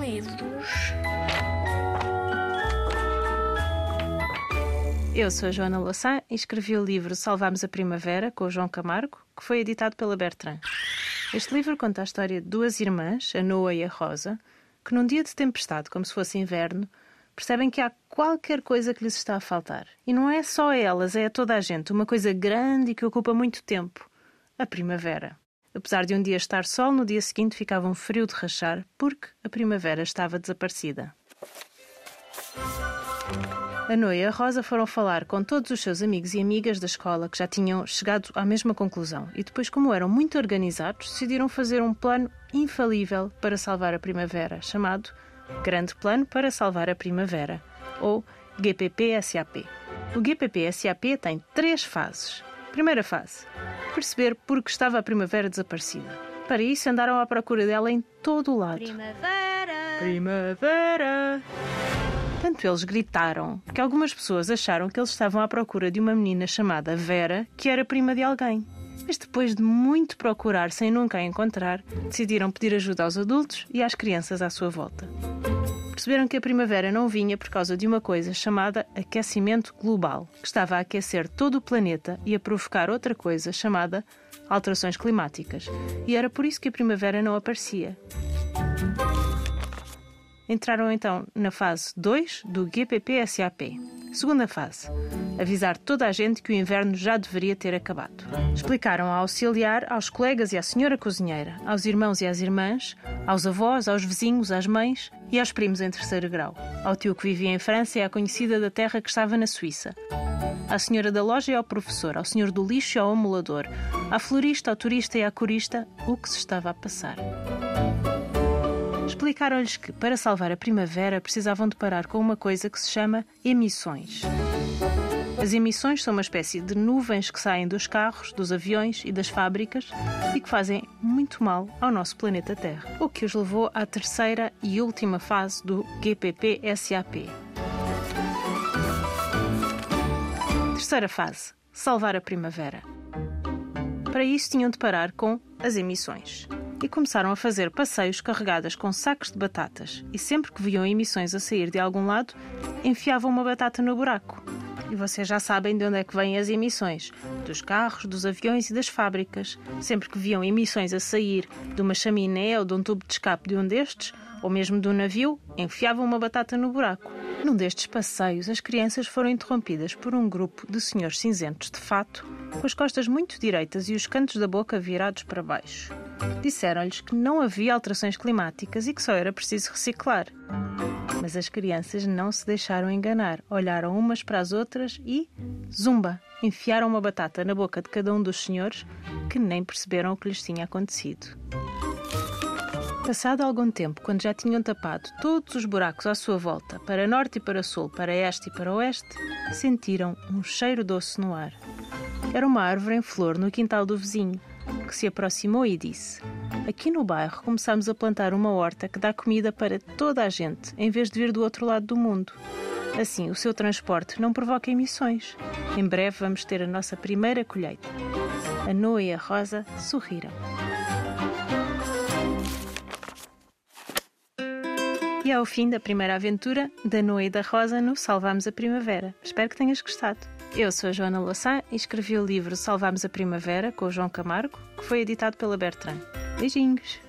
Livros. Eu sou a Joana Louçã e escrevi o livro Salvamos a Primavera, com o João Camargo, que foi editado pela Bertrand. Este livro conta a história de duas irmãs, a Noa e a Rosa, que num dia de tempestade, como se fosse inverno, percebem que há qualquer coisa que lhes está a faltar. E não é só a elas, é a toda a gente, uma coisa grande e que ocupa muito tempo: a primavera. Apesar de um dia estar sol, no dia seguinte ficava um frio de rachar, porque a primavera estava desaparecida. A Noia e a Rosa foram falar com todos os seus amigos e amigas da escola que já tinham chegado à mesma conclusão e depois, como eram muito organizados, decidiram fazer um plano infalível para salvar a primavera, chamado Grande Plano para Salvar a Primavera, ou GPP-SAP. O GPP-SAP tem três fases. Primeira fase: perceber por que estava a primavera desaparecida. Para isso, andaram à procura dela em todo o lado. Primavera. Primavera! Tanto eles gritaram que algumas pessoas acharam que eles estavam à procura de uma menina chamada Vera, que era prima de alguém. Mas depois de muito procurar sem nunca a encontrar, decidiram pedir ajuda aos adultos e às crianças à sua volta. Perceberam que a primavera não vinha por causa de uma coisa chamada aquecimento global, que estava a aquecer todo o planeta e a provocar outra coisa chamada alterações climáticas. E era por isso que a primavera não aparecia. Entraram então na fase 2 do GPP-SAP. Segunda fase: avisar toda a gente que o inverno já deveria ter acabado. Explicaram ao auxiliar, aos colegas e à senhora cozinheira, aos irmãos e às irmãs, aos avós, aos vizinhos, às mães e aos primos em terceiro grau, ao tio que vivia em França e à conhecida da terra que estava na Suíça, à senhora da loja e ao professor, ao senhor do lixo e ao amulador, à florista, ao turista e à corista, o que se estava a passar. Explicaram-lhes que, para salvar a primavera, precisavam de parar com uma coisa que se chama emissões. As emissões são uma espécie de nuvens que saem dos carros, dos aviões e das fábricas e que fazem muito mal ao nosso planeta Terra, o que os levou à terceira e última fase do GPP-SAP. Terceira fase: salvar a primavera. Para isso tinham de parar com as emissões e começaram a fazer passeios carregadas com sacos de batatas e sempre que viam emissões a sair de algum lado, enfiavam uma batata no buraco. E vocês já sabem de onde é que vêm as emissões: dos carros, dos aviões e das fábricas. Sempre que viam emissões a sair de uma chaminé ou de um tubo de escape de um destes, ou mesmo de um navio, enfiavam uma batata no buraco. Num destes passeios, as crianças foram interrompidas por um grupo de senhores cinzentos de fato, com as costas muito direitas e os cantos da boca virados para baixo. Disseram-lhes que não havia alterações climáticas e que só era preciso reciclar. Mas as crianças não se deixaram enganar, olharam umas para as outras e, zumba, enfiaram uma batata na boca de cada um dos senhores que nem perceberam o que lhes tinha acontecido. Passado algum tempo, quando já tinham tapado todos os buracos à sua volta, para norte e para sul, para este e para oeste, sentiram um cheiro doce no ar. Era uma árvore em flor no quintal do vizinho, que se aproximou e disse: Aqui no bairro começamos a plantar uma horta que dá comida para toda a gente, em vez de vir do outro lado do mundo. Assim, o seu transporte não provoca emissões. Em breve vamos ter a nossa primeira colheita. A Noa e a Rosa sorriram. E é o fim da primeira aventura da Noa e da Rosa no Salvamos a Primavera. Espero que tenhas gostado. Eu sou a Joana Louçã e escrevi o livro Salvamos a Primavera com o João Camargo, que foi editado pela Bertrand. Beijinhos!